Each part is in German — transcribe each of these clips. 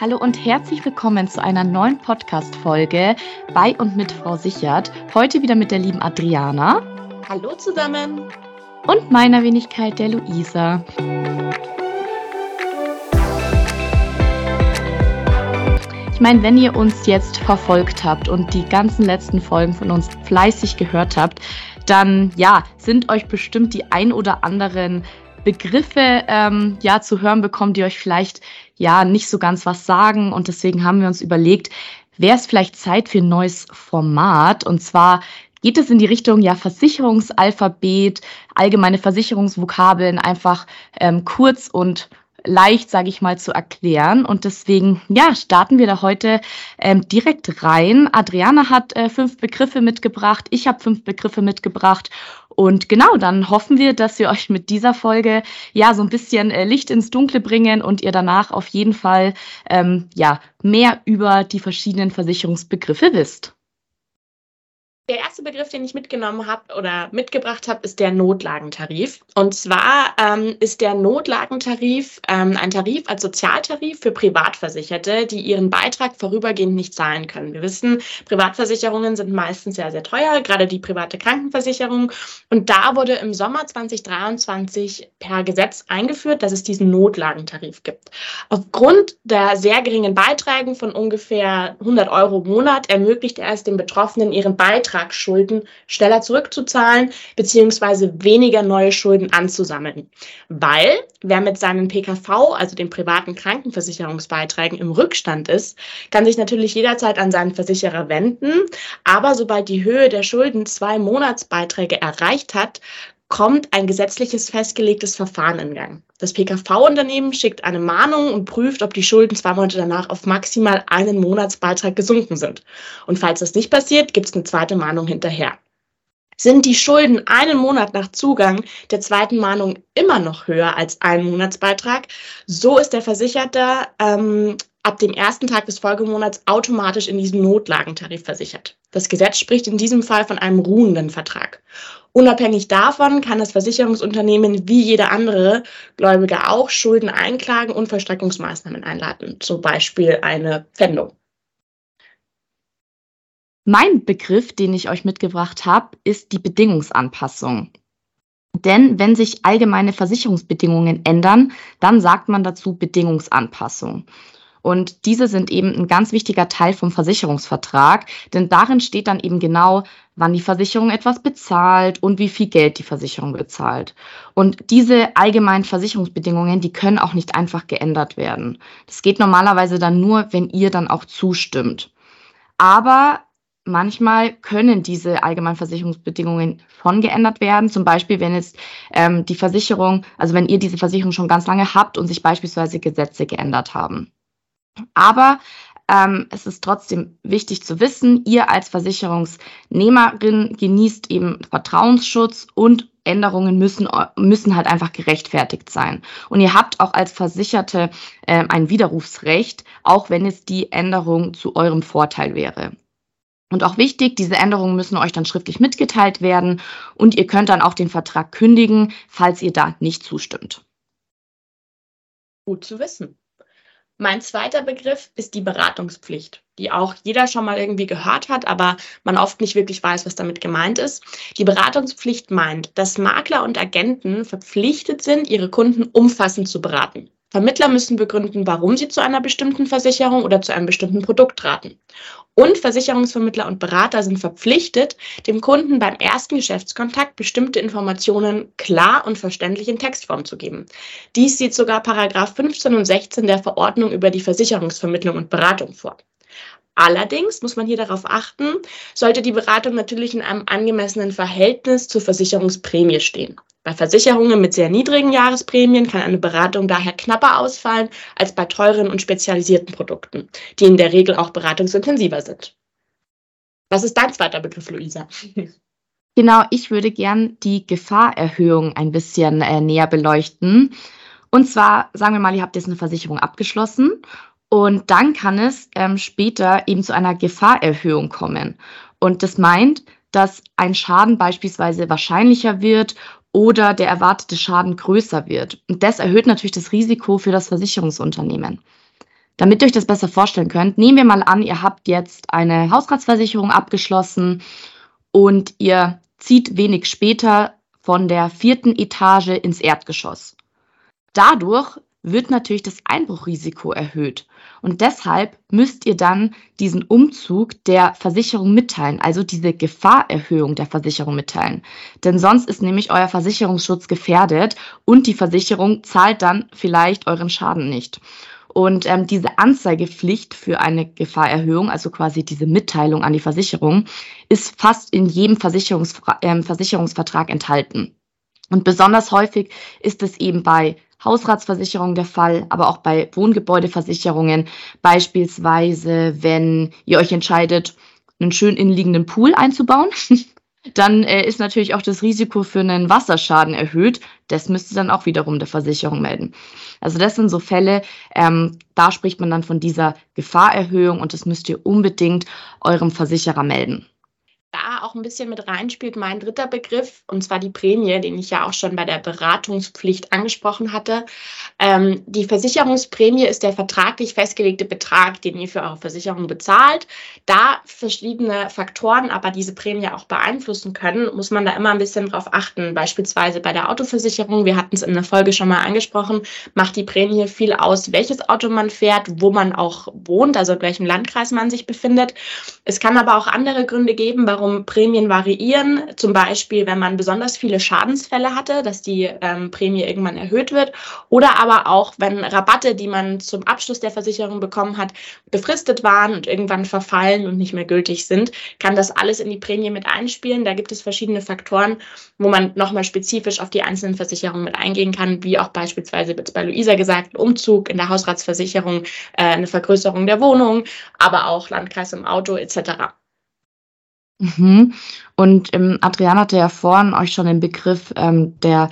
Hallo und herzlich willkommen zu einer neuen Podcast-Folge bei und mit Frau Sichert. Heute wieder mit der lieben Adriana. Hallo zusammen. Und meiner Wenigkeit, der Luisa. Ich meine, wenn ihr uns jetzt verfolgt habt und die ganzen letzten Folgen von uns fleißig gehört habt, dann ja, sind euch bestimmt die ein oder anderen Begriffe ähm, ja zu hören bekommen, die euch vielleicht ja nicht so ganz was sagen. Und deswegen haben wir uns überlegt, wäre es vielleicht Zeit für ein neues Format. Und zwar geht es in die Richtung ja Versicherungsalphabet, allgemeine Versicherungsvokabeln, einfach ähm, kurz und leicht, sage ich mal, zu erklären. Und deswegen, ja, starten wir da heute ähm, direkt rein. Adriana hat äh, fünf Begriffe mitgebracht, ich habe fünf Begriffe mitgebracht. Und genau, dann hoffen wir, dass wir euch mit dieser Folge ja so ein bisschen äh, Licht ins Dunkle bringen und ihr danach auf jeden Fall ähm, ja mehr über die verschiedenen Versicherungsbegriffe wisst. Der erste Begriff, den ich mitgenommen habe oder mitgebracht habe, ist der Notlagentarif. Und zwar ähm, ist der Notlagentarif ähm, ein Tarif als Sozialtarif für Privatversicherte, die ihren Beitrag vorübergehend nicht zahlen können. Wir wissen, Privatversicherungen sind meistens sehr, sehr teuer, gerade die private Krankenversicherung. Und da wurde im Sommer 2023 per Gesetz eingeführt, dass es diesen Notlagentarif gibt. Aufgrund der sehr geringen Beiträge von ungefähr 100 Euro im Monat ermöglicht er es den Betroffenen, ihren Beitrag Beitragsschulden schneller zurückzuzahlen bzw. weniger neue Schulden anzusammeln. Weil wer mit seinen PKV, also den privaten Krankenversicherungsbeiträgen, im Rückstand ist, kann sich natürlich jederzeit an seinen Versicherer wenden. Aber sobald die Höhe der Schulden zwei Monatsbeiträge erreicht hat, kommt ein gesetzliches festgelegtes Verfahren in Gang. Das PKV-Unternehmen schickt eine Mahnung und prüft, ob die Schulden zwei Monate danach auf maximal einen Monatsbeitrag gesunken sind. Und falls das nicht passiert, gibt es eine zweite Mahnung hinterher. Sind die Schulden einen Monat nach Zugang der zweiten Mahnung immer noch höher als ein Monatsbeitrag, so ist der Versicherte ähm, ab dem ersten Tag des Folgemonats automatisch in diesem Notlagentarif versichert. Das Gesetz spricht in diesem Fall von einem ruhenden Vertrag. Unabhängig davon kann das Versicherungsunternehmen wie jeder andere Gläubiger auch Schulden einklagen und Vollstreckungsmaßnahmen einladen, zum Beispiel eine Pfändung. Mein Begriff, den ich euch mitgebracht habe, ist die Bedingungsanpassung. Denn wenn sich allgemeine Versicherungsbedingungen ändern, dann sagt man dazu Bedingungsanpassung. Und diese sind eben ein ganz wichtiger Teil vom Versicherungsvertrag, denn darin steht dann eben genau, wann die Versicherung etwas bezahlt und wie viel Geld die Versicherung bezahlt. Und diese allgemeinen Versicherungsbedingungen, die können auch nicht einfach geändert werden. Das geht normalerweise dann nur, wenn ihr dann auch zustimmt. Aber manchmal können diese allgemeinen Versicherungsbedingungen schon geändert werden. Zum Beispiel, wenn jetzt ähm, die Versicherung, also wenn ihr diese Versicherung schon ganz lange habt und sich beispielsweise Gesetze geändert haben. Aber ähm, es ist trotzdem wichtig zu wissen, ihr als Versicherungsnehmerin genießt eben Vertrauensschutz und Änderungen müssen, müssen halt einfach gerechtfertigt sein. Und ihr habt auch als Versicherte äh, ein Widerrufsrecht, auch wenn es die Änderung zu eurem Vorteil wäre. Und auch wichtig, diese Änderungen müssen euch dann schriftlich mitgeteilt werden und ihr könnt dann auch den Vertrag kündigen, falls ihr da nicht zustimmt. Gut zu wissen. Mein zweiter Begriff ist die Beratungspflicht, die auch jeder schon mal irgendwie gehört hat, aber man oft nicht wirklich weiß, was damit gemeint ist. Die Beratungspflicht meint, dass Makler und Agenten verpflichtet sind, ihre Kunden umfassend zu beraten. Vermittler müssen begründen, warum sie zu einer bestimmten Versicherung oder zu einem bestimmten Produkt raten. Und Versicherungsvermittler und Berater sind verpflichtet, dem Kunden beim ersten Geschäftskontakt bestimmte Informationen klar und verständlich in Textform zu geben. Dies sieht sogar Paragraph 15 und 16 der Verordnung über die Versicherungsvermittlung und Beratung vor. Allerdings muss man hier darauf achten, sollte die Beratung natürlich in einem angemessenen Verhältnis zur Versicherungsprämie stehen. Bei Versicherungen mit sehr niedrigen Jahresprämien kann eine Beratung daher knapper ausfallen als bei teuren und spezialisierten Produkten, die in der Regel auch beratungsintensiver sind. Was ist dein zweiter Begriff, Luisa? Genau, ich würde gern die Gefahrerhöhung ein bisschen äh, näher beleuchten. Und zwar, sagen wir mal, ihr habt jetzt eine Versicherung abgeschlossen und dann kann es ähm, später eben zu einer Gefahrerhöhung kommen. Und das meint, dass ein Schaden beispielsweise wahrscheinlicher wird oder der erwartete Schaden größer wird. Und das erhöht natürlich das Risiko für das Versicherungsunternehmen. Damit ihr euch das besser vorstellen könnt, nehmen wir mal an, ihr habt jetzt eine Hausratsversicherung abgeschlossen und ihr zieht wenig später von der vierten Etage ins Erdgeschoss. Dadurch wird natürlich das Einbruchrisiko erhöht. Und deshalb müsst ihr dann diesen Umzug der Versicherung mitteilen, also diese Gefahrerhöhung der Versicherung mitteilen. Denn sonst ist nämlich euer Versicherungsschutz gefährdet und die Versicherung zahlt dann vielleicht euren Schaden nicht. Und ähm, diese Anzeigepflicht für eine Gefahrerhöhung, also quasi diese Mitteilung an die Versicherung, ist fast in jedem Versicherungs äh, Versicherungsvertrag enthalten. Und besonders häufig ist es eben bei Hausratsversicherungen der Fall, aber auch bei Wohngebäudeversicherungen. Beispielsweise, wenn ihr euch entscheidet, einen schön innenliegenden Pool einzubauen, dann äh, ist natürlich auch das Risiko für einen Wasserschaden erhöht. Das müsst ihr dann auch wiederum der Versicherung melden. Also das sind so Fälle, ähm, da spricht man dann von dieser Gefahrerhöhung und das müsst ihr unbedingt eurem Versicherer melden auch ein bisschen mit reinspielt mein dritter Begriff, und zwar die Prämie, den ich ja auch schon bei der Beratungspflicht angesprochen hatte. Ähm, die Versicherungsprämie ist der vertraglich festgelegte Betrag, den ihr für eure Versicherung bezahlt. Da verschiedene Faktoren aber diese Prämie auch beeinflussen können, muss man da immer ein bisschen drauf achten. Beispielsweise bei der Autoversicherung, wir hatten es in der Folge schon mal angesprochen, macht die Prämie viel aus, welches Auto man fährt, wo man auch wohnt, also in welchem Landkreis man sich befindet. Es kann aber auch andere Gründe geben, warum warum Prämien variieren. Zum Beispiel, wenn man besonders viele Schadensfälle hatte, dass die ähm, Prämie irgendwann erhöht wird. Oder aber auch, wenn Rabatte, die man zum Abschluss der Versicherung bekommen hat, befristet waren und irgendwann verfallen und nicht mehr gültig sind, kann das alles in die Prämie mit einspielen. Da gibt es verschiedene Faktoren, wo man nochmal spezifisch auf die einzelnen Versicherungen mit eingehen kann, wie auch beispielsweise wird bei Luisa gesagt, Umzug in der Hausratsversicherung, äh, eine Vergrößerung der Wohnung, aber auch Landkreis im Auto etc. Mhm. Und ähm, Adrian hatte ja vorhin euch schon den Begriff ähm, der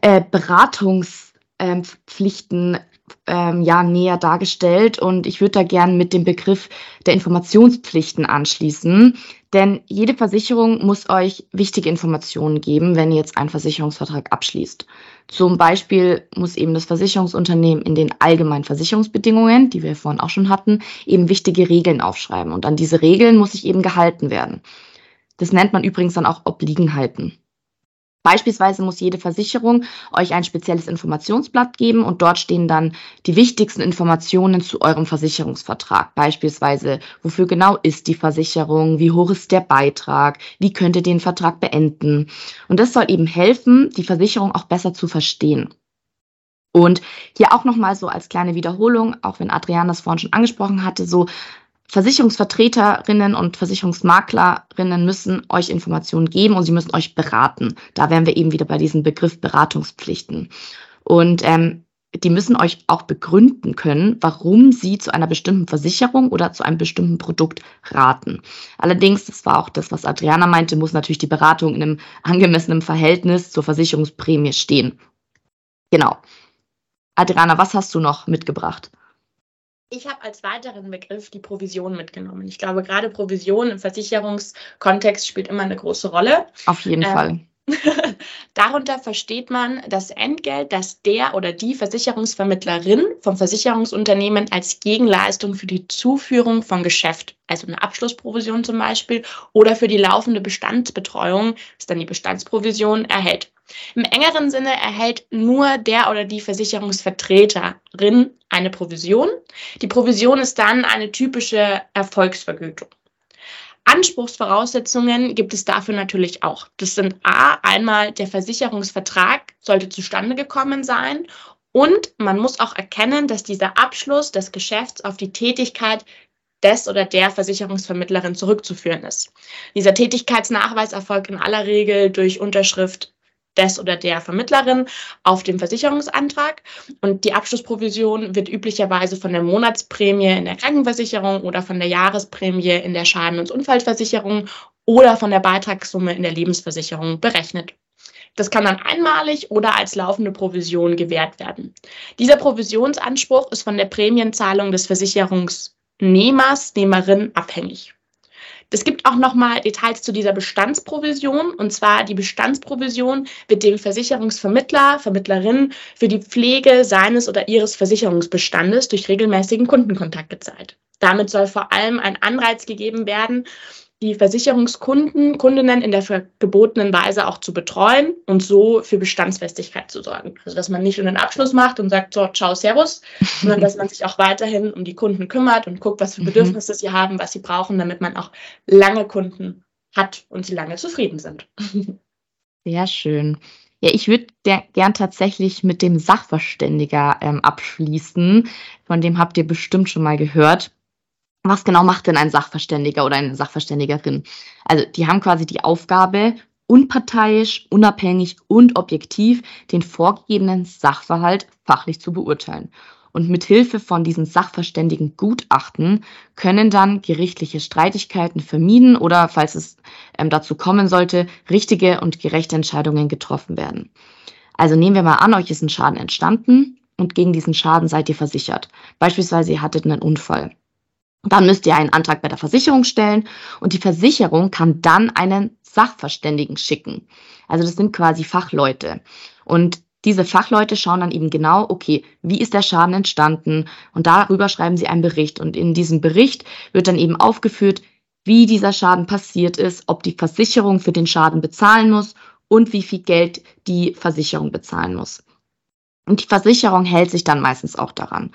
äh, Beratungspflichten ähm, ja näher dargestellt und ich würde da gern mit dem Begriff der Informationspflichten anschließen, denn jede Versicherung muss euch wichtige Informationen geben, wenn ihr jetzt einen Versicherungsvertrag abschließt. Zum Beispiel muss eben das Versicherungsunternehmen in den allgemeinen Versicherungsbedingungen, die wir vorhin auch schon hatten, eben wichtige Regeln aufschreiben und an diese Regeln muss sich eben gehalten werden. Das nennt man übrigens dann auch Obliegenheiten. Beispielsweise muss jede Versicherung euch ein spezielles Informationsblatt geben und dort stehen dann die wichtigsten Informationen zu eurem Versicherungsvertrag. Beispielsweise, wofür genau ist die Versicherung, wie hoch ist der Beitrag, wie könnt ihr den Vertrag beenden. Und das soll eben helfen, die Versicherung auch besser zu verstehen. Und hier auch nochmal so als kleine Wiederholung, auch wenn Adrian das vorhin schon angesprochen hatte, so Versicherungsvertreterinnen und Versicherungsmaklerinnen müssen euch Informationen geben und sie müssen euch beraten. Da wären wir eben wieder bei diesem Begriff Beratungspflichten. Und ähm, die müssen euch auch begründen können, warum sie zu einer bestimmten Versicherung oder zu einem bestimmten Produkt raten. Allerdings, das war auch das, was Adriana meinte, muss natürlich die Beratung in einem angemessenen Verhältnis zur Versicherungsprämie stehen. Genau. Adriana, was hast du noch mitgebracht? Ich habe als weiteren Begriff die Provision mitgenommen. Ich glaube, gerade Provision im Versicherungskontext spielt immer eine große Rolle. Auf jeden ähm, Fall. Darunter versteht man das Entgelt, das der oder die Versicherungsvermittlerin vom Versicherungsunternehmen als Gegenleistung für die Zuführung von Geschäft, also eine Abschlussprovision zum Beispiel, oder für die laufende Bestandsbetreuung, ist dann die Bestandsprovision, erhält. Im engeren Sinne erhält nur der oder die Versicherungsvertreterin eine Provision. Die Provision ist dann eine typische Erfolgsvergütung. Anspruchsvoraussetzungen gibt es dafür natürlich auch. Das sind A, einmal der Versicherungsvertrag sollte zustande gekommen sein und man muss auch erkennen, dass dieser Abschluss des Geschäfts auf die Tätigkeit des oder der Versicherungsvermittlerin zurückzuführen ist. Dieser Tätigkeitsnachweis erfolgt in aller Regel durch Unterschrift des oder der Vermittlerin auf dem Versicherungsantrag. Und die Abschlussprovision wird üblicherweise von der Monatsprämie in der Krankenversicherung oder von der Jahresprämie in der Schaden- und Unfallversicherung oder von der Beitragssumme in der Lebensversicherung berechnet. Das kann dann einmalig oder als laufende Provision gewährt werden. Dieser Provisionsanspruch ist von der Prämienzahlung des Versicherungsnehmers, Nehmerin abhängig. Es gibt auch nochmal Details zu dieser Bestandsprovision. Und zwar die Bestandsprovision wird dem Versicherungsvermittler, Vermittlerin für die Pflege seines oder ihres Versicherungsbestandes durch regelmäßigen Kundenkontakt gezahlt. Damit soll vor allem ein Anreiz gegeben werden, die Versicherungskunden, Kundinnen in der gebotenen Weise auch zu betreuen und so für Bestandsfestigkeit zu sorgen. Also dass man nicht nur einen Abschluss macht und sagt, so, ciao, servus, sondern dass man sich auch weiterhin um die Kunden kümmert und guckt, was für mhm. Bedürfnisse sie haben, was sie brauchen, damit man auch lange Kunden hat und sie lange zufrieden sind. Sehr schön. Ja, ich würde gern tatsächlich mit dem Sachverständiger ähm, abschließen. Von dem habt ihr bestimmt schon mal gehört was genau macht denn ein Sachverständiger oder eine Sachverständigerin? Also die haben quasi die Aufgabe, unparteiisch, unabhängig und objektiv den vorgegebenen Sachverhalt fachlich zu beurteilen. Und mit Hilfe von diesen sachverständigen Gutachten können dann gerichtliche Streitigkeiten vermieden oder, falls es ähm, dazu kommen sollte, richtige und gerechte Entscheidungen getroffen werden. Also nehmen wir mal an, euch ist ein Schaden entstanden und gegen diesen Schaden seid ihr versichert. Beispielsweise ihr hattet einen Unfall. Dann müsst ihr einen Antrag bei der Versicherung stellen und die Versicherung kann dann einen Sachverständigen schicken. Also das sind quasi Fachleute. Und diese Fachleute schauen dann eben genau, okay, wie ist der Schaden entstanden? Und darüber schreiben sie einen Bericht. Und in diesem Bericht wird dann eben aufgeführt, wie dieser Schaden passiert ist, ob die Versicherung für den Schaden bezahlen muss und wie viel Geld die Versicherung bezahlen muss. Und die Versicherung hält sich dann meistens auch daran.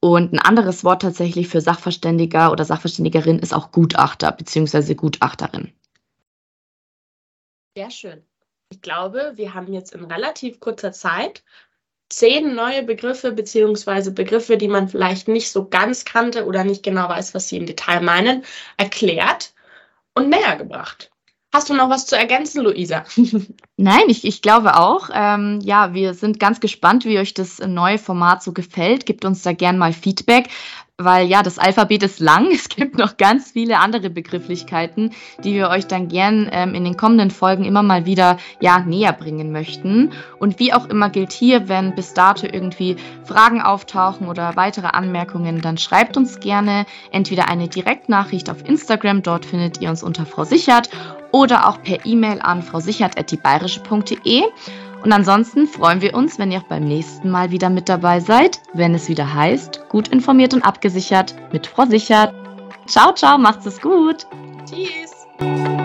Und ein anderes Wort tatsächlich für Sachverständiger oder Sachverständigerin ist auch Gutachter bzw. Gutachterin. Sehr schön. Ich glaube, wir haben jetzt in relativ kurzer Zeit zehn neue Begriffe beziehungsweise Begriffe, die man vielleicht nicht so ganz kannte oder nicht genau weiß, was sie im Detail meinen, erklärt und näher gebracht. Hast du noch was zu ergänzen, Luisa? Nein, ich, ich glaube auch. Ähm, ja, wir sind ganz gespannt, wie euch das neue Format so gefällt. Gebt uns da gern mal Feedback weil ja, das Alphabet ist lang. Es gibt noch ganz viele andere Begrifflichkeiten, die wir euch dann gern ähm, in den kommenden Folgen immer mal wieder ja, näher bringen möchten. Und wie auch immer gilt hier, wenn bis dato irgendwie Fragen auftauchen oder weitere Anmerkungen, dann schreibt uns gerne entweder eine Direktnachricht auf Instagram, dort findet ihr uns unter Frau Sichert, oder auch per E-Mail an frausichert.diebayerische.de. Und ansonsten freuen wir uns, wenn ihr auch beim nächsten Mal wieder mit dabei seid, wenn es wieder heißt, gut informiert und abgesichert mit Frau Sichert. Ciao, ciao, macht's es gut. Tschüss.